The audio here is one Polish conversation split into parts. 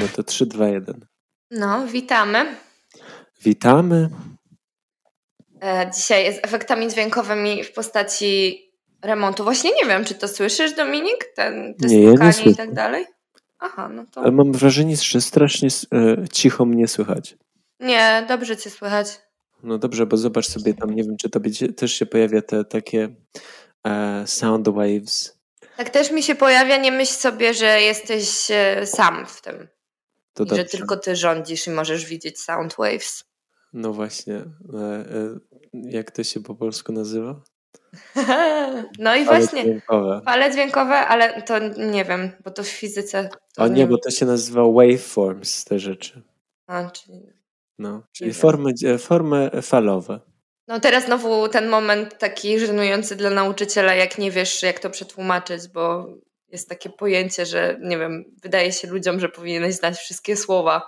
No to 3, 2, 1. No, witamy. Witamy. E, dzisiaj z efektami dźwiękowymi w postaci remontu. Właśnie nie wiem, czy to słyszysz, Dominik? Ten, te Nie, ja nie i tak dalej? Aha, no to... Ale mam wrażenie, że strasznie e, cicho mnie słychać. Nie, dobrze cię słychać. No dobrze, bo zobacz sobie tam, nie wiem, czy to będzie, też się pojawia te takie e, sound waves. Tak też mi się pojawia, nie myśl sobie, że jesteś e, sam w tym. To I że dobrze. tylko ty rządzisz i możesz widzieć sound waves. No właśnie. E, e, jak to się po polsku nazywa? no i Fale właśnie, dźwiękowe. fale dźwiękowe, ale to nie wiem, bo to w fizyce... To O nie, bo to się nazywa waveforms, te rzeczy. A, czyli... No, czyli formy, formy falowe. No teraz znowu ten moment taki żenujący dla nauczyciela, jak nie wiesz, jak to przetłumaczyć, bo jest takie pojęcie, że nie wiem, wydaje się ludziom, że powinieneś znać wszystkie słowa.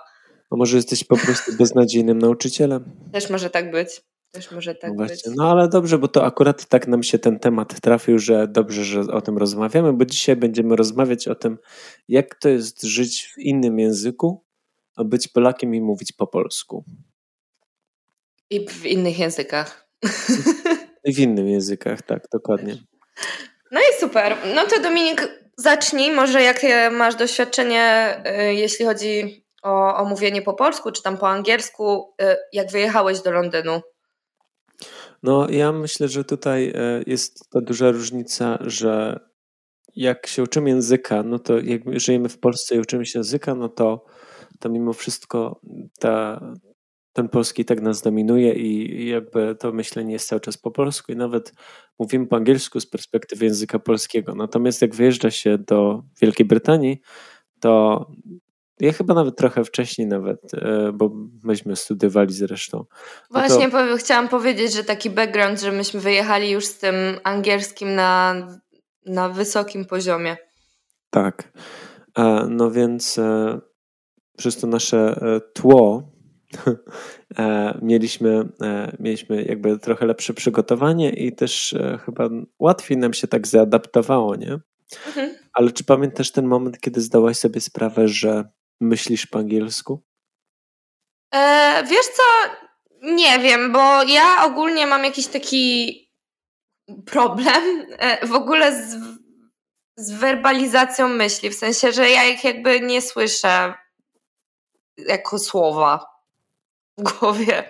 A może jesteś po prostu beznadziejnym nauczycielem? Też może tak być. Też może tak no być. No ale dobrze, bo to akurat tak nam się ten temat trafił, że dobrze, że o tym rozmawiamy, bo dzisiaj będziemy rozmawiać o tym, jak to jest żyć w innym języku, a być Polakiem i mówić po polsku. I w innych językach. I w innych językach, tak, dokładnie. No i super. No to Dominik, zacznij. Może jakie masz doświadczenie, y, jeśli chodzi o, o mówienie po polsku, czy tam po angielsku, y, jak wyjechałeś do Londynu? No, ja myślę, że tutaj e, jest ta duża różnica, że jak się uczymy języka, no to jak żyjemy w Polsce i uczymy się języka, no to, to mimo wszystko ta, ten polski tak nas dominuje i jakby to myślenie jest cały czas po polsku i nawet mówimy po angielsku z perspektywy języka polskiego. Natomiast jak wyjeżdża się do Wielkiej Brytanii, to ja chyba nawet trochę wcześniej nawet, e, bo myśmy studiowali zresztą. No to- Właśnie powie- chciałam powiedzieć, że taki background, że myśmy wyjechali już z tym angielskim na, na wysokim poziomie. Tak. E, No więc e, przez to nasze tło mieliśmy, e, mieliśmy jakby trochę lepsze przygotowanie i też e, chyba łatwiej nam się tak zaadaptowało, nie? Mhm. Ale czy pamiętasz ten moment, kiedy zdałaś sobie sprawę, że myślisz po angielsku? E, wiesz co? Nie wiem, bo ja ogólnie mam jakiś taki problem e, w ogóle z, z werbalizacją myśli. W sensie, że ja ich jakby nie słyszę jako słowa głowie.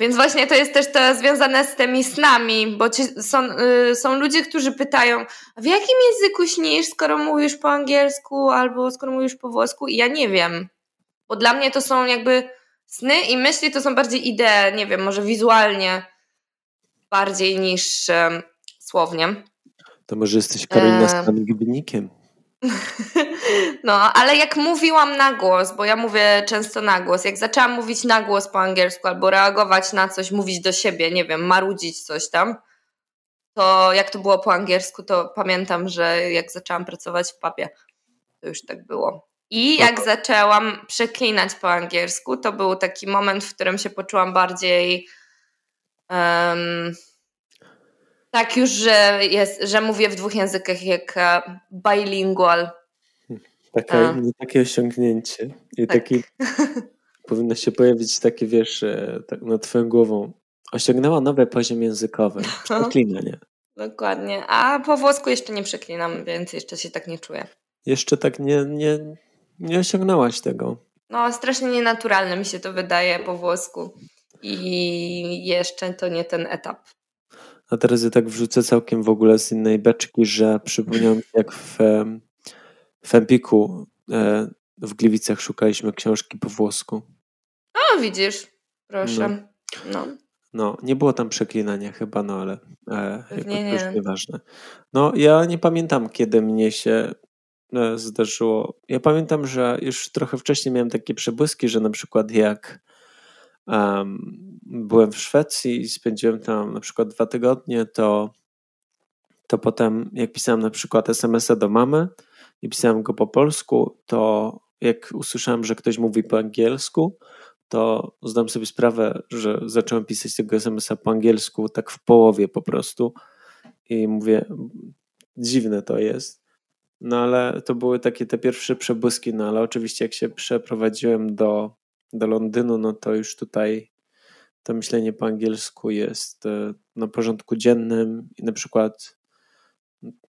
Więc właśnie to jest też to związane z tymi snami, bo ci, są, y, są ludzie, którzy pytają, w jakim języku śnisz, skoro mówisz po angielsku albo skoro mówisz po włosku i ja nie wiem. Bo dla mnie to są jakby sny i myśli to są bardziej idee, nie wiem, może wizualnie bardziej niż em, słownie. To może jesteś Karolina E. z Gibnikiem? No, ale jak mówiłam na głos, bo ja mówię często na głos, jak zaczęłam mówić na głos po angielsku albo reagować na coś, mówić do siebie, nie wiem, marudzić coś tam, to jak to było po angielsku, to pamiętam, że jak zaczęłam pracować w papie, to już tak było. I jak zaczęłam przeklinać po angielsku, to był taki moment, w którym się poczułam bardziej em, tak już, że, jest, że mówię w dwóch językach jak e, bilingual. Takie, A. nie takie osiągnięcie. I Tak. taki powinno się pojawić takie, wiesz, e, tak nad twoją głową. Osiągnęła nowy poziom językowy. No. Przeklinanie. Dokładnie. A po włosku jeszcze nie przeklinam, więc jeszcze się tak nie czuję. Jeszcze tak nie, nie, nie osiągnęłaś tego. No, strasznie nienaturalne mi się to wydaje po włosku. I jeszcze to nie ten etap. A teraz ja tak wrzucę całkiem w ogóle z innej beczki, że przypomniałem się, jak w, w Empiku e, w Gliwicach szukaliśmy książki po włosku. O, widzisz, proszę. No. No, nie było tam przeklinania chyba, no ale e, Pewnie to nie. nieważne. No, ja nie pamiętam, kiedy mnie się e, zdarzyło. Ja pamiętam, że już trochę wcześniej miałem takie przebłyski, że na przykład jak em, byłem w Szwecji i spędziłem tam na przykład dwa tygodnie, to, to potem jak pisałem na przykład SMS-a do mamy i pisałem go po polsku, to jak usłyszałem, że ktoś mówi po angielsku, to zdam sobie sprawę, że zacząłem pisać tego SMS-a po angielsku tak w połowie po prostu i mówię, dziwne to jest. No ale to były takie te pierwsze przebłyski, no ale oczywiście jak się przeprowadziłem do, do Londynu, no to już tutaj to myślenie po angielsku jest e, na porządku dziennym i na przykład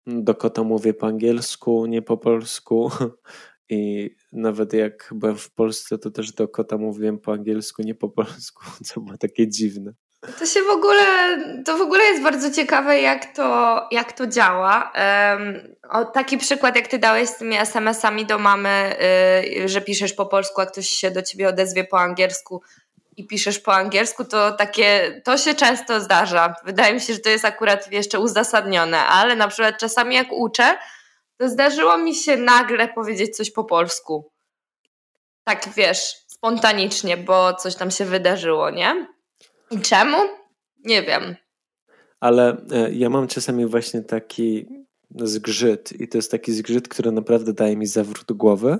do kota mówię po angielsku, nie po polsku. I nawet jak byłem w Polsce, to też do kota mówiłem po angielsku, nie po polsku, co było takie dziwne. To się w ogóle, to w ogóle jest bardzo ciekawe, jak to, jak to działa. Um, o, taki przykład, jak ty dałeś z tymi SMS-ami do mamy, y, że piszesz po polsku, a ktoś się do ciebie odezwie po angielsku i piszesz po angielsku, to takie, to się często zdarza. Wydaje mi się, że to jest akurat jeszcze uzasadnione, ale na przykład czasami jak uczę, to zdarzyło mi się nagle powiedzieć coś po polsku. Tak wiesz, spontanicznie, bo coś tam się wydarzyło, nie? I czemu? Nie wiem. Ale e, ja mam czasami właśnie taki zgrzyt i to jest taki zgrzyt, który naprawdę daje mi zawrót głowy,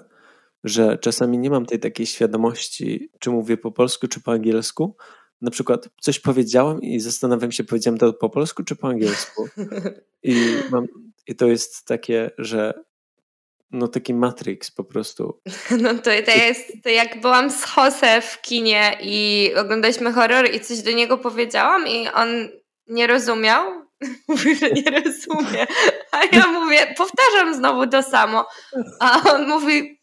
że czasami nie mam tej takiej świadomości, czy mówię po polsku, czy po angielsku. Na przykład coś powiedziałem i zastanawiam się, powiedziałem to po polsku, czy po angielsku. I, mam, i to jest takie, że no taki Matrix po prostu. No to, to jest, to jak byłam z Jose w kinie i oglądaliśmy horror i coś do niego powiedziałam i on nie rozumiał. Mówi, że nie rozumie. A ja mówię, powtarzam znowu to samo. A on mówi,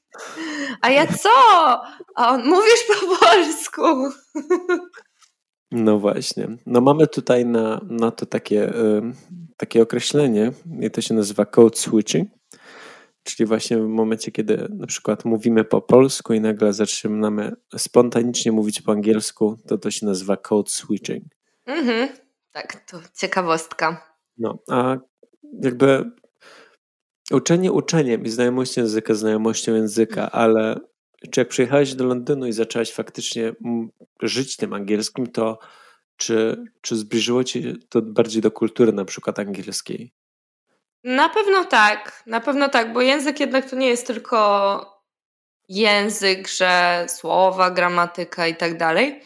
a ja co? A on, mówisz po polsku. No właśnie. No mamy tutaj na, na to takie, y, takie określenie i to się nazywa code switching Czyli właśnie w momencie, kiedy na przykład mówimy po polsku i nagle zaczynamy spontanicznie mówić po angielsku, to to się nazywa code switching. Mhm. Tak, to ciekawostka. No, a jakby uczenie uczeniem i znajomość języka znajomością języka, ale czy jak przyjechałeś do Londynu i zaczęłaś faktycznie żyć tym angielskim, to czy, czy zbliżyło ci to bardziej do kultury na przykład angielskiej? Na pewno tak, na pewno tak, bo język jednak to nie jest tylko język, że słowa, gramatyka i tak dalej,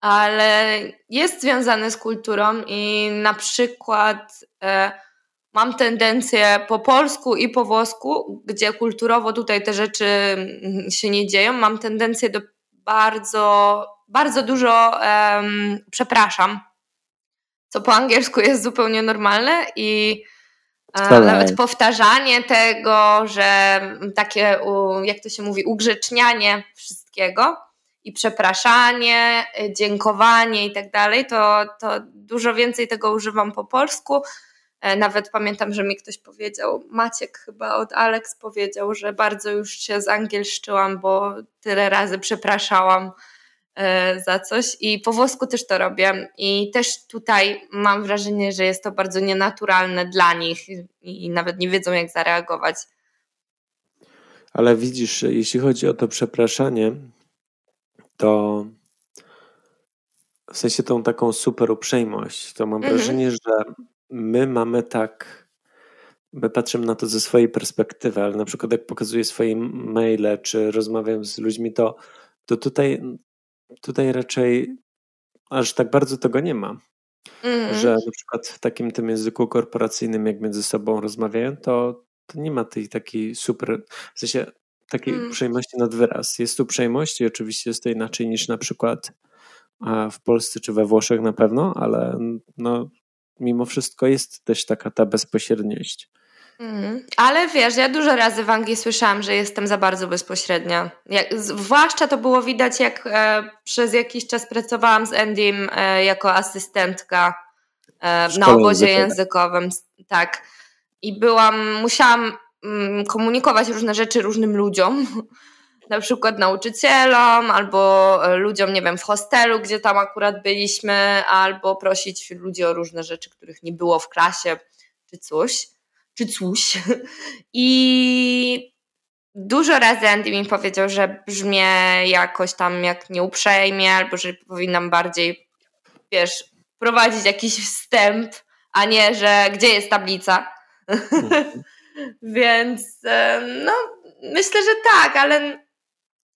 ale jest związany z kulturą i na przykład e, mam tendencję po polsku i po włosku, gdzie kulturowo tutaj te rzeczy mm, się nie dzieją, mam tendencję do bardzo, bardzo dużo przepraszam, co po angielsku jest zupełnie normalne i Wcale. Nawet powtarzanie tego, że takie, jak to się mówi, ugrzecznianie wszystkiego i przepraszanie, y, dziękowanie i tak dalej, to, to dużo więcej tego używam po polsku. E, nawet pamiętam, że mi ktoś powiedział, Maciek chyba od Alex powiedział, że bardzo już się zangielszczyłam, bo tyle razy przepraszałam za coś i po włosku też to robię i też tutaj mam wrażenie, że jest to bardzo nienaturalne dla nich i nawet nie wiedzą jak zareagować. Ale widzisz, jeśli chodzi o to przepraszanie, to w sensie tą taką super uprzejmość, to mam mhm. wrażenie, że my mamy tak, my patrzymy na to ze swojej perspektywy, ale na przykład jak pokazuję swoje maile, czy rozmawiam z ludźmi, to, to tutaj tutaj raczej aż tak bardzo tego nie ma. Mm. Że na przykład w takim tym języku korporacyjnym, jak między sobą rozmawiają, to, to nie ma tej takiej super, w sensie takiej mm. uprzejmości nad wyraz. Jest uprzejmość i oczywiście jest to inaczej niż na przykład w Polsce czy we Włoszech na pewno, ale no, mimo wszystko jest też taka ta bezpośredniość. Mhm. Ale wiesz, ja dużo razy w Anglii słyszałam, że jestem za bardzo bezpośrednia. Jak, zwłaszcza to było widać, jak e, przez jakiś czas pracowałam z Endym e, jako asystentka e, na obozie językowym. Tak. I byłam, musiałam mm, komunikować różne rzeczy różnym ludziom. Na przykład nauczycielom, albo e, ludziom, nie wiem, w hostelu, gdzie tam akurat byliśmy, albo prosić ludzi o różne rzeczy, których nie było w klasie, czy coś czy coś. I dużo razy Andy mi powiedział, że brzmię jakoś tam jak nieuprzejmie, albo że powinnam bardziej, wiesz, prowadzić jakiś wstęp, a nie, że gdzie jest tablica. Więc no, myślę, że tak, ale,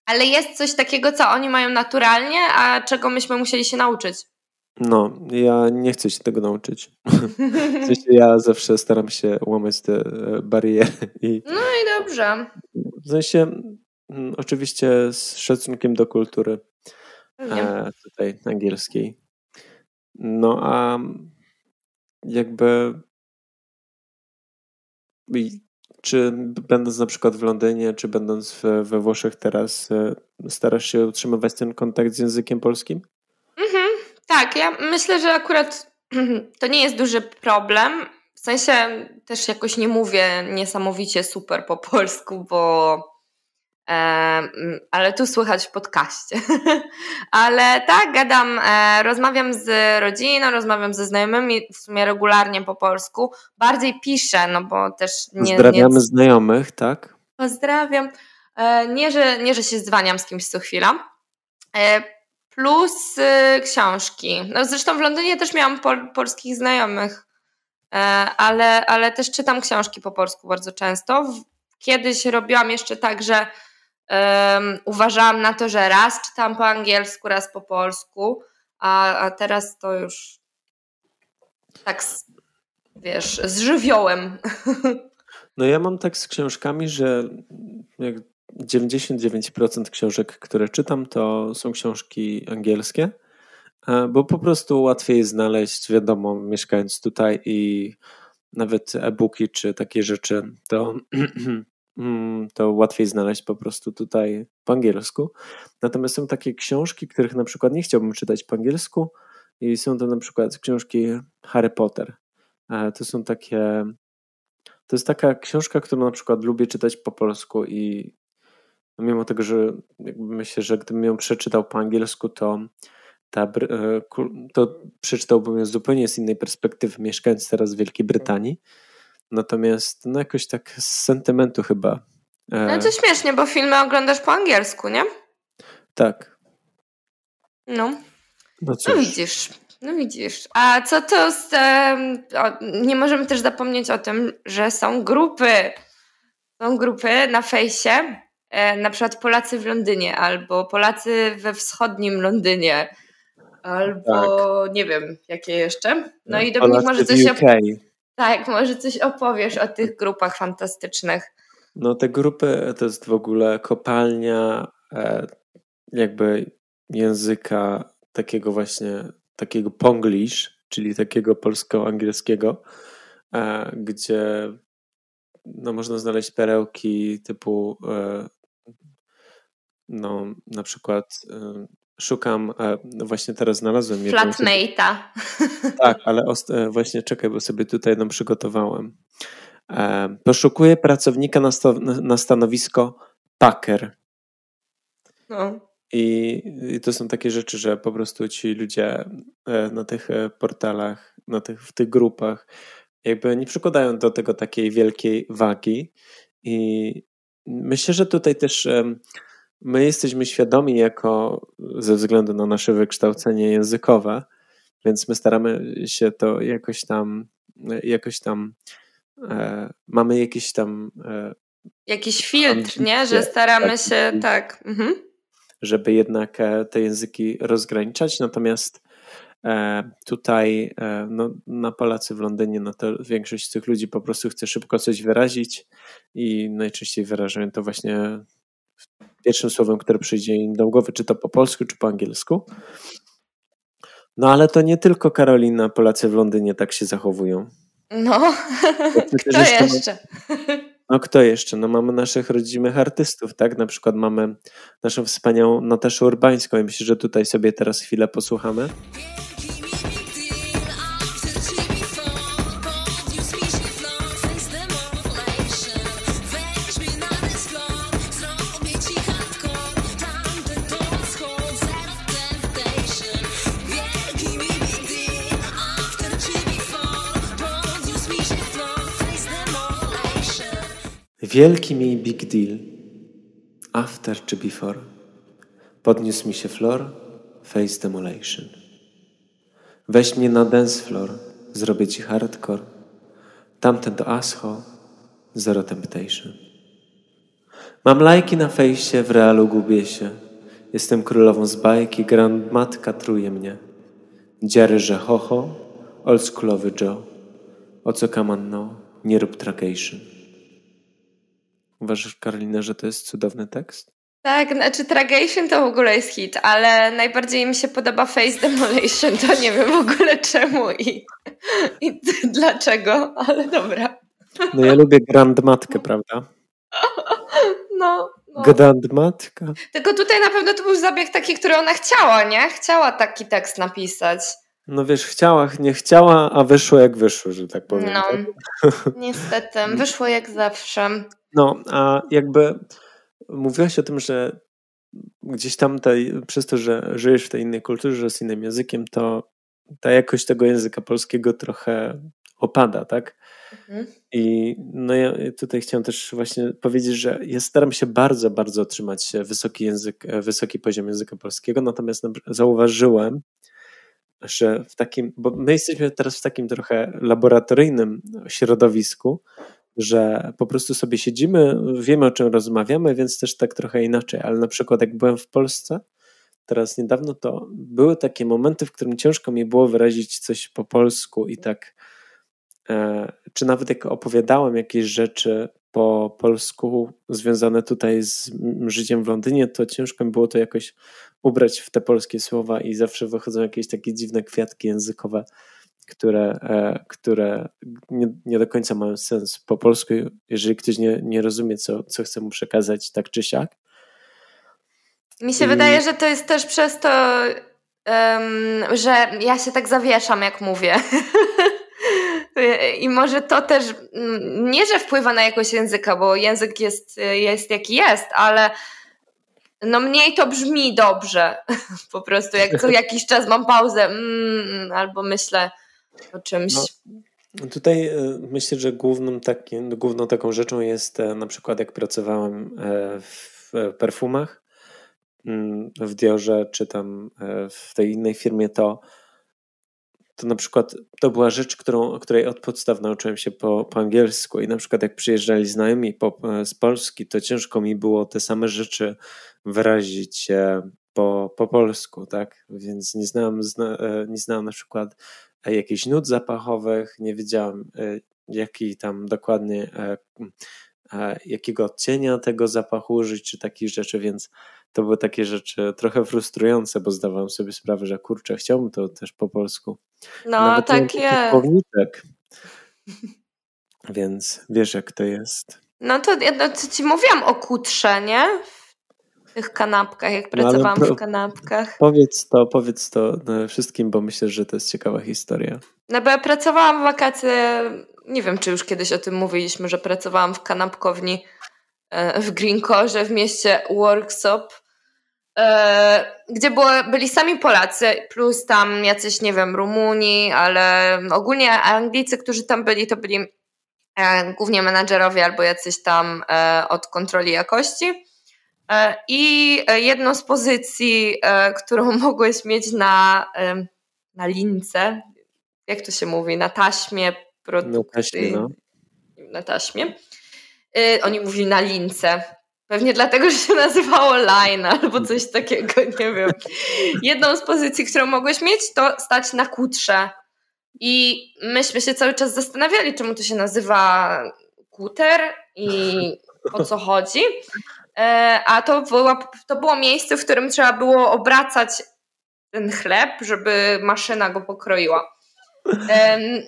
ale jest coś takiego, co oni mają naturalnie, a czego myśmy musieli się nauczyć. No, ja nie chcę się tego nauczyć. W sensie ja zawsze staram się łamać te e, bariery. I no i dobrze. W sensie mm, oczywiście z szacunkiem do kultury e, tutaj angielskiej. No a jakby czy będąc na przykład w Londynie, czy będąc we Włoszech teraz, e, starasz się utrzymywać ten kontakt z językiem polskim? Tak, ja myślę, że akurat to nie jest duży problem. W sensie też jakoś nie mówię niesamowicie super po polsku, bo ale tu słychać w podcaście. ale tak, gadam, e, rozmawiam z rodziną, rozmawiam ze znajomymi w sumie regularnie po polsku. Bardziej piszę, no bo też nie. Pozdrawiamy nie... znajomych, tak? Pozdrawiam. E, nie że, nie, że się zwaniam z kimś co chwila. E, plus książki. No zresztą w Londynie też miałam pol, polskich znajomych, ale, ale też czytam książki po polsku bardzo często. Kiedyś robiłam jeszcze tak, że uważałam na to, że raz czytam po angielsku, raz po polsku, a, a teraz to już tak, wiesz, z żywiołem. No ja mam tak z książkami, że jak 99% książek, które czytam, to są książki angielskie, e, bo po prostu łatwiej znaleźć, wiadomo, mieszkając tutaj i nawet e-booki czy takie rzeczy, to Mm, to łatwiej znaleźć po prostu tutaj po angielsku. Natomiast są takie książki, których na przykład nie chciałbym czytać po angielsku i są to na przykład książki Harry Potter. E, to są takie to jest taka książka, którą na przykład lubię czytać po polsku i mimo tego, że myślę, że gdybym ją przeczytał po angielsku, to ta, e, to przeczytałbym ją zupełnie z innej perspektywy, mieszkając teraz w Wielkiej Brytanii. Natomiast no jakoś tak z sentymentu chyba. E, no to śmiesznie, bo filmy oglądasz po angielsku, nie? Tak. No. No, no widzisz. No widzisz. A co to z... o, nie możemy też zapomnieć o tym, że są grupy. Są grupy na fejsie, e, na przykład Polacy w Londynie albo Polacy we wschodnim Londynie albo tak. nie wiem, jakie jeszcze. No i Dominik może coś... UK. Tak, może coś opowiesz o tych grupach fantastycznych. No te grupy to jest w ogóle kopalnia e, jakby języka takiego właśnie, takiego ponglish, czyli takiego polsko-angielskiego, e, gdzie no, można znaleźć perełki typu e, no, na przykład szukam, e, właśnie teraz znalazłem Flatmate'a. Tak, ale e, właśnie czekaj, bo sobie tutaj jedną przygotowałem. E, poszukuję pracownika na, sto, na stanowisko packer. No. I, I, to są takie rzeczy, że po prostu ci ludzie na tych portalach, na tych, w tych grupach, jakby nie przykładają do tego takiej wielkiej wagi. I myślę, że tutaj też my jesteśmy świadomi jako ze względu na nasze wykształcenie językowe, więc my staramy się to jakoś tam, jakoś tam e, mamy jakiś tam e, jakiś filtr, nie? Że staramy tak, się tak. Mhm. Żeby jednak e, te języki rozgraniczać. Natomiast e, tutaj e, no, na Polacy w Londynie, no to większość z tych ludzi po prostu chce szybko coś wyrazić i najczęściej wyrażają to właśnie pierwszym słowem, które przyjdzie im do głowy, czy to po polsku, czy po angielsku. No ale to nie tylko Karolina, Polacy w Londynie tak się zachowują. No, kto jeszcze? No kto jeszcze? No mamy naszych rodzimych artystów, tak? Na przykład mamy naszą wspaniałą Nataszę Urbańską i myślę, że tutaj sobie teraz chwilę posłuchamy. Wielki mi big deal. After czy before? Podniósł mi się floor, face demolation. Weź mnie na dance floor, zrobię ci hardcore. Tamten to asho, zero temptation. Mam lajki na fejsie, w realu gubię się. Jestem królową z bajki, grandmatka truje mnie. Dziary, że ho, oldschoolowy Joe. O co kamanno, nie rób tragation. Uważasz, Karolina, że to jest cudowny tekst? Tak, znaczy Tragation to w ogóle jest hit, ale najbardziej mi się podoba Face Demolition, to nie wiem w ogóle czemu i, i dlaczego, ale dobra. No ja lubię Grandmatkę, prawda? No, no. Grandmatka. Tylko tutaj na pewno to był zabieg taki, który ona chciała, nie? Chciała taki tekst napisać. No wiesz, chciała, nie chciała, a wyszło jak wyszło, że tak powiem. No, tak? niestety, wyszło jak zawsze. No, a jakby mówiłaś o tym, że gdzieś tam tej, przez to, że żyjesz w tej innej kulturze, z innym językiem, to ta jakość tego języka polskiego trochę opada, tak? Mhm. I no ja tutaj chciałem też właśnie powiedzieć, że ja staram się bardzo, bardzo trzymać wysoki język, wysoki poziom języka polskiego, natomiast zauważyłem, że w takim, bo my jesteśmy teraz w takim trochę laboratoryjnym środowisku, że po prostu sobie siedzimy, wiemy o czym rozmawiamy, więc też tak trochę inaczej. Ale na przykład, jak byłem w Polsce, teraz niedawno, to były takie momenty, w którym ciężko mi było wyrazić coś po polsku i tak, e, czy nawet jak opowiadałem jakieś rzeczy po polsku związane tutaj z życiem w Londynie, to ciężko mi było to jakoś ubrać w te polskie słowa i zawsze wychodzą jakieś takie dziwne kwiatki językowe które, e, które nie, nie, do końca mają sens po polsku, jeżeli ktoś nie, nie rozumie, co, co chce mu przekazać, tak czy siak. Mi się I... wydaje, że to jest też przez to, um, że ja się tak zawieszam, jak mówię. I może to też mm, nie, że wpływa na jakość języka, bo język jest, jest jaki jest, ale no mniej to brzmi dobrze. Po prostu jak co jakiś czas mam pauzę mm, albo myślę, o czymś. No, tutaj e, myślę, że główną, główną taką rzeczą jest e, na przykład jak pracowałem e, w perfumach, mm, w Diorze czy tam w tej innej firmie, to to na przykład to była rzecz, którą, której od podstaw nauczyłem się po, po angielsku i na przykład jak przyjeżdżali znajomi po, z Polski, to ciężko mi było te same rzeczy wyrazić po, po polsku, tak? Więc nie znałem, zna, nie znałem na przykład jakichś nut zapachowych, nie wiedziałem e, jaki tam dokładnie, e, e, jakiego odcienia tego zapachu użyć, czy takich rzeczy, więc to były takie rzeczy trochę frustrujące, bo zdawałem sobie sprawę, że kurczę, chciałbym to też po polsku. No, Nawet tak jest. Więc wiesz, jak to jest. No to ja no, ci mówiłam o kutrze, nie? Tych kanapkach, jak no, pracowałam no, w kanapkach. Powiedz to, powiedz to wszystkim, bo myślę, że to jest ciekawa historia. No bo ja pracowałam w wakacje, nie wiem, czy już kiedyś o tym mówiliśmy, że pracowałam w kanapkowni e, w Greenkorze w mieście Workshop, e, gdzie było, byli sami Polacy, plus tam jacyś, nie wiem, Rumuni, ale ogólnie Anglicy, którzy tam byli, to byli e, głównie menadżerowie albo jacyś tam od kontroli jakości. E, I jedną z pozycji, e, którą mogłeś mieć na, na lince, jak to się mówi, na taśmie produkcji. No, na taśmie. E, oni mówili na lince. Pewnie dlatego, że się nazywało line albo coś takiego, nie wiem. Jedną z pozycji, którą mogłeś mieć, to stać na kutrze. I myśmy się cały czas zastanawiali, czemu to się nazywa kuter i o co chodzi. E, a to, była, to było miejsce, w którym trzeba było obracać ten chleb, żeby maszyna go pokroiła.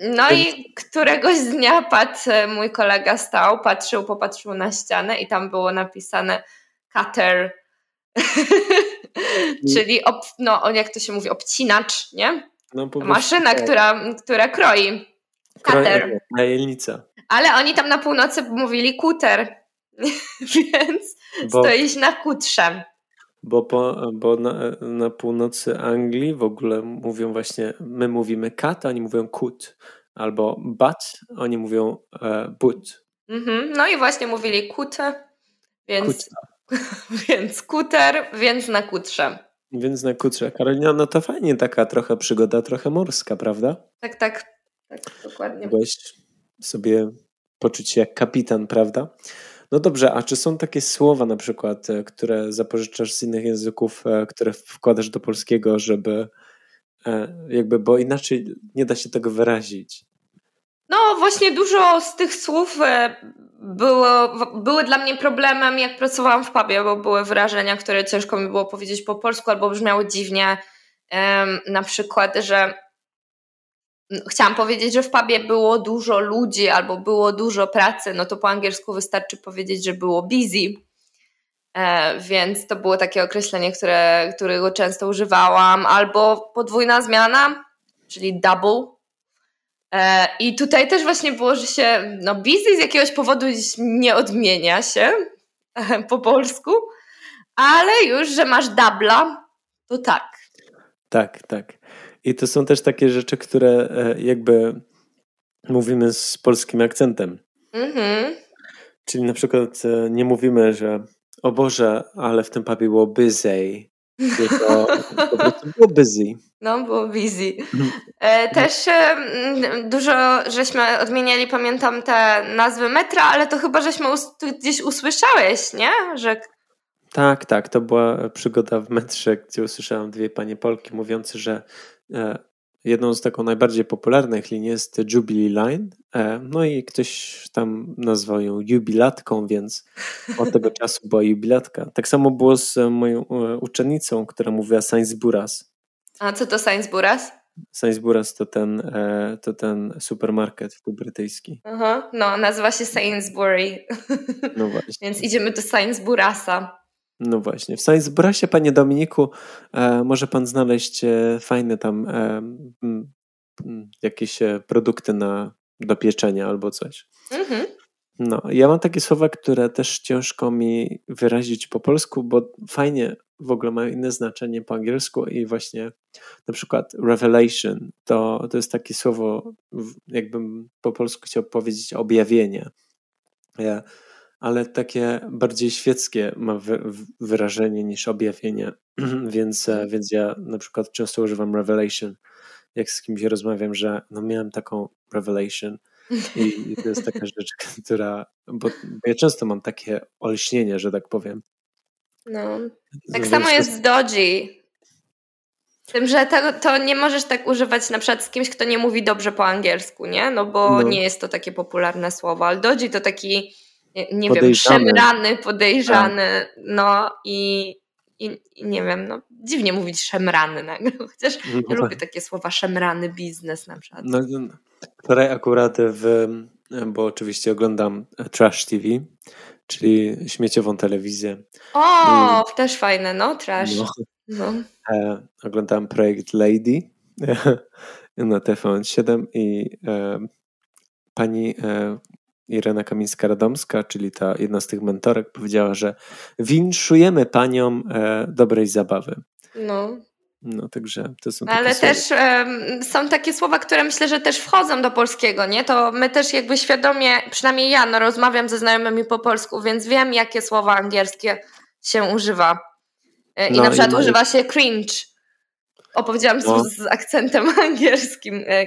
No i któregoś dnia padł, mój kolega stał, patrzył, popatrzył na ścianę i tam było napisane cutter, czyli ob, no, jak to się mówi, obcinacz, nie? No, Maszyna, tak. która, która kroi. Cutter. Najelnica. Ale oni tam na północy mówili kuter, więc bo, stoisz na kutrze. Bo, po, bo na, na, północy Anglii w ogóle mówią właśnie, my mówimy kat, oni mówią kut. Albo but, oni mówią e, but. Mhm, no i właśnie mówili kutę, więc, więc kuter, więc na kutrze. Więc na kutrze. Karolina, no to fajnie taka trochę przygoda, trochę morska, prawda? Tak, tak, tak, dokładnie. Mogłeś sobie poczuć się jak kapitan, prawda? No dobrze, a czy są takie słowa na przykład, e, które zapożyczasz z innych języków, e, które wkładasz do polskiego, żeby jakby, bo inaczej nie da się tego wyrazić. No właśnie dużo z tych słów było, były dla mnie problemem, jak pracowałam w pubie, bo były wyrażenia, które ciężko mi było powiedzieć po polsku albo brzmiały dziwnie. Na przykład, że chciałam powiedzieć, że w pubie było dużo ludzi albo było dużo pracy, no to po angielsku wystarczy powiedzieć, że było busy. E, więc to było takie określenie, które, którego często używałam, albo podwójna zmiana, czyli double. E, I tutaj też właśnie było, że się, no busy z jakiegoś powodu nie odmienia się po polsku, ale już, że masz dubla, to tak. Tak, tak. I to są też takie rzeczy, które e, jakby mówimy z polskim akcentem. Mhm. Czyli na przykład e, nie mówimy, że o Boże, ale w tym pubie było busy. Tylko po prostu było busy. No, było busy. Mhm. E, też dużo żeśmy odmieniali, pamiętam te nazwy metra, ale to chyba żeśmy gdzieś usłyszałeś, nie? Że tak, tak. To była przygoda w metrze, gdzie usłyszałem dwie panie Polki mówiące, że jedną z taką najbardziej popularnych linii jest Jubilee Line. E, no i ktoś tam nazwał ją jubilatką, więc od tego czasu była jubilatka. Tak samo było z moją e, uczennicą, która mówiła Sainsburas. A co to Sainsburas? Sainsburas to ten, to ten supermarket tu brytyjski. Aha, no, nazywa się Sainsbury. No właśnie. Więc idziemy do Sainsburasa. No właśnie. W Science Brasie, panie Dominiku, e, może pan znaleźć e, fajne tam e, m, jakieś e, produkty na, do pieczenia albo coś. Mhm. No, ja mam takie słowa, które też ciężko mi wyrazić po polsku, bo fajnie w ogóle mają inne znaczenie po angielsku i właśnie na przykład revelation to, to jest takie słowo, jakbym po polsku chciał powiedzieć objawienie. Ja, ale takie bardziej świeckie ma wyrażenie niż objawienie, więc, e, więc ja na przykład często używam revelation, jak z kimś rozmawiam, że no miałem taką revelation i, to jest taka rzecz, która, bo, bo ja często mam takie olśnienie, że tak powiem. No, tak więc samo jest z Dodgy. Tym, że to, to, nie możesz tak używać na przykład z kimś, kto nie mówi dobrze po angielsku, nie? No bo no. nie jest to takie popularne słowo, ale Dodgy to taki nie wiem, szemrany, podejrzany, tak. no i, i, nie wiem, no dziwnie mówić szemrany nagle, chociaż no, ja lubię takie słowa szemrany biznes na przykład. No, no, wczoraj akurat w, bo oczywiście oglądam Trash TV, czyli śmieciową telewizję. O, I, też fajne, no, trash. No, no. E, oglądam projekt Lady na TVN7 i e, pani e, Irena Kamińska-Radomska, czyli ta jedna z tych mentorek, powiedziała, że winszujemy paniom e, dobrej zabawy. No. No, także to są Ale też um, są takie słowa, które myślę, że też wchodzą do polskiego, nie? To my też jakby świadomie, przynajmniej ja, no rozmawiam ze znajomymi po polsku, więc wiem, jakie słowa angielskie się używa. E, I no, na przykład i używa się cringe. Opowiedziałam no. z, z akcentem angielskim. E,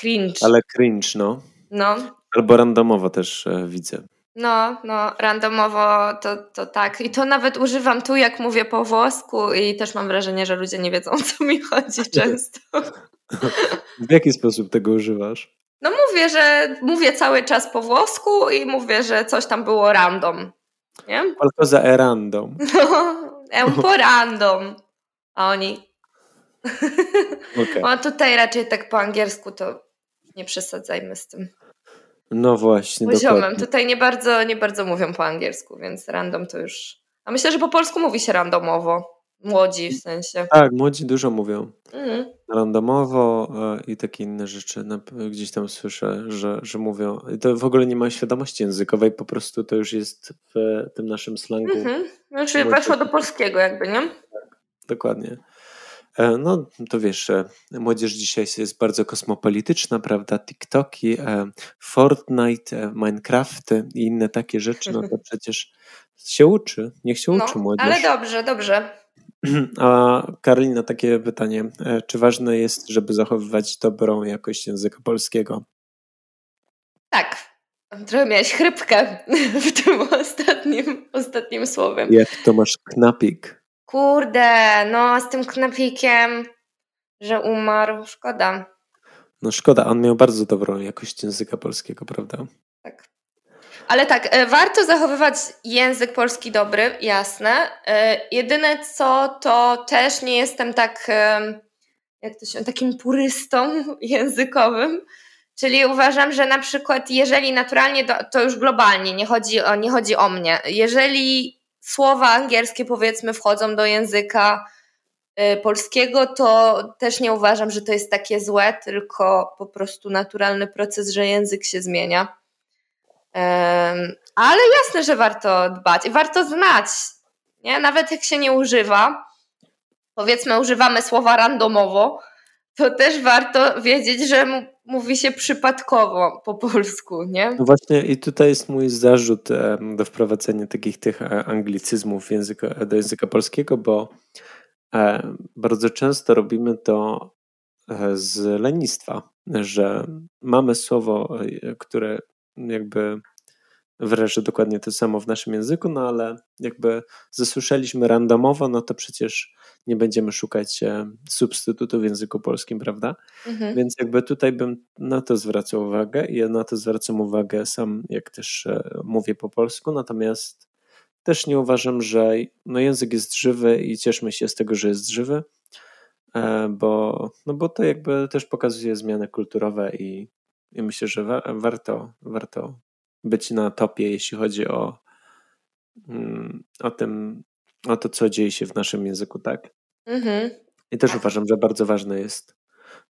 cringe. Ale cringe, no. No. Albo randomowo też e, widzę. No, no, randomowo to, to tak. I to nawet używam tu, jak mówię po włosku, i też mam wrażenie, że ludzie nie wiedzą, o co mi chodzi często. W jaki sposób tego używasz? No mówię, że mówię cały czas po włosku i mówię, że coś tam było random. Nie? Qualcosa è random. No, un po' random. A oni. Okay. A tutaj raczej tak po angielsku to nie przesadzajmy z tym. No właśnie. Poziomem. Dokładnie. Tutaj nie bardzo, nie bardzo mówią po angielsku, więc random to już. A myślę, że po polsku mówi się randomowo. Młodzi w sensie. Tak, młodzi dużo mówią. Mhm. Randomowo e, i takie inne rzeczy. Gdzieś tam słyszę, że, że mówią. I to w ogóle nie ma świadomości językowej, po prostu to już jest w tym naszym slangu. Mhm. No, czyli weszło do polskiego, jakby, nie? Tak, dokładnie. E, no, to wiesz, młodzież dzisiaj jest bardzo kosmopolityczna, prawda? TikToki, e, Fortnite, e, Minecrafty i inne takie rzeczy, no to przecież się uczy, niech się no, uczy młodzież. Ale dobrze, dobrze. A Karolina, takie pytanie. Czy ważne jest, żeby zachowywać dobrą jakość języka polskiego? Tak. Trochę miałeś chrypkę w tym ostatnim, ostatnim słowem. Jak to masz knapik? Kurde, no z tym knapikiem. że umarł. Szkoda. No szkoda, on miał bardzo dobrą jakość języka polskiego, prawda? Tak. Ale tak, e, warto zachowywać język polski dobry, jasne. E, jedyne co, to też nie jestem tak, e, jak to się, takim purystą językowym. Czyli uważam, że na przykład, jeżeli naturalnie, to, to już globalnie, nie chodzi, o, nie chodzi o mnie, jeżeli słowa angielskie powiedzmy wchodzą do języka polskiego, to też nie uważam, że to jest takie złe, tylko po prostu naturalny proces, że język się zmienia. Ale jasne, że warto dbać i warto znać, nie? nawet jak się nie używa, powiedzmy używamy słowa randomowo, to też warto wiedzieć, że mówi się przypadkowo po polsku, nie? No właśnie i tutaj jest mój zarzut do wprowadzenia takich tych e, anglicyzmów języka, do języka polskiego, bo e, bardzo często robimy to e, z lenistwa, że mamy słowo, które jakby wreszcie dokładnie to samo w naszym języku, no ale jakby zasłyszeliśmy randomowo, no to przecież nie będziemy szukać e, substytutu w języku polskim, prawda? Mhm. Więc jakby tutaj bym na to zwracał uwagę i ja na to zwracam uwagę sam, jak też e, mówię po polsku, natomiast też nie uważam, że no język jest żywy i cieszmy się z tego, że jest żywy, e, bo, no bo to jakby też pokazuje zmiany kulturowe i, i myślę, że wa warto, warto być na topie, jeśli chodzi o, mm, o tym, o to, co dzieje się w naszym języku, tak? Mhm. I też tak. uważam, że bardzo ważne jest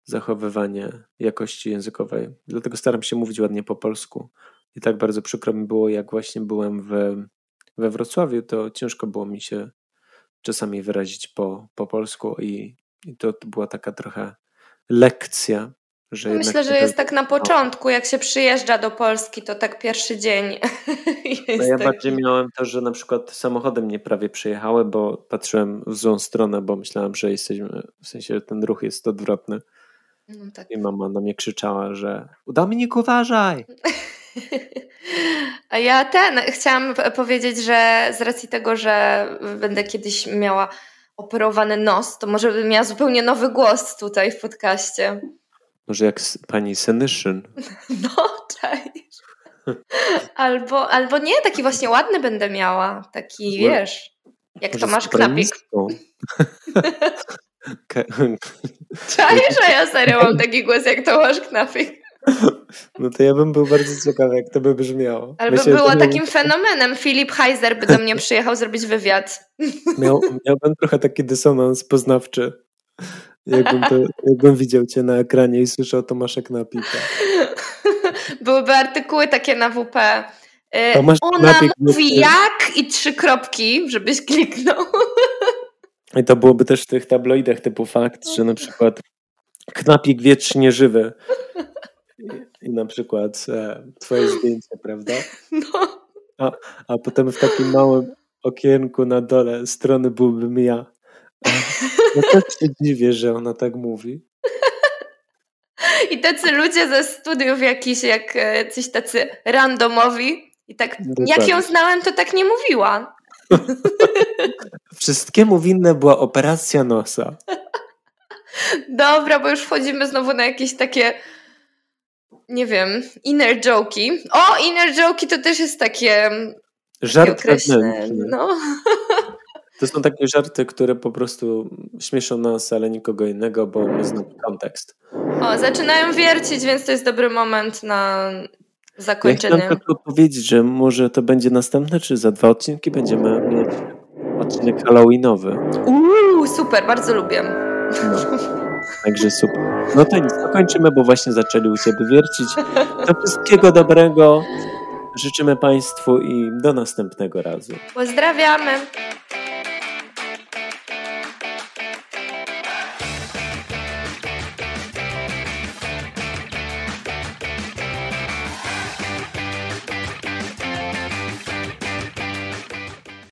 zachowywanie jakości językowej. Dlatego staram się mówić ładnie po polsku. I tak bardzo przykro mi było, jak właśnie byłem w, we Wrocławiu, to ciężko było mi się czasami wyrazić po, po polsku i, i to była taka trochę lekcja że Myślę, że jest tak na początku, jak się przyjeżdża do Polski, to tak pierwszy dzień. no ja bardziej miałem to, że na przykład samochodem nie prawie przyjechały, bo patrzyłem w złą stronę, bo myślałem, że jesteśmy, w sensie ten ruch jest odwrotny. No tak. I mama na mnie krzyczała, że Dominik uważaj! A ja ten, chciałam powiedzieć, że z racji tego, że będę kiedyś miała operowany nos, to może bym miała zupełnie nowy głos tutaj w podcaście. Może jak pani Senyszyn. No, cześć. Albo, albo nie, taki właśnie ładny będę miała. Taki, wiesz, jak to masz knapik. Cześć, że ja serio mam taki głos, jak to masz knapik. No to ja bym był bardzo ciekawy, jak to by brzmiało. Albo Myślę, było takim fenomenem. Filip Heiser by do mnie przyjechał zrobić wywiad. Miał, miałbym trochę taki dysonans poznawczy. Jakbym, to, jakbym widział cię na ekranie i słyszał Tomaszek Napika. Byłyby artykuły takie na WP. Y, Tomasz Ona mówi jak i trzy kropki, żebyś kliknął. I to byłoby też w tych tabloidach typu fakt, że na przykład knapik wiecznie żywy. I, i na przykład e, twoje zdjęcie, prawda? No. A, a potem w takim małym okienku na dole strony byłbym ja. No też się dziwię, że ona tak mówi. I tacy ludzie ze studiów jakiś, jak e, coś tacy randomowi. I tak, jak ją znałem, to tak nie mówiła. Wszystkiemu winna była operacja nosa. Dobra, bo już wchodzimy znowu na jakieś takie, nie wiem, inner joki. O, inner joki to też jest takie. Żart wewnętrzny. No. To są takie żarty, które po prostu śmieszą nas, ale nikogo innego, bo my znamy kontekst. O, zaczynają wiercić, więc to jest dobry moment na zakończenie. Ja chciałem tylko powiedzieć, że może to będzie następne, czy za dwa odcinki będziemy mieć odcinek halloweenowy. Uuu, super, bardzo lubię. No. Także super. No to nic, kończymy, bo właśnie zaczęli u Ciebie wiercić. To wszystkiego dobrego. Życzymy Państwu i do następnego razu. Pozdrawiamy.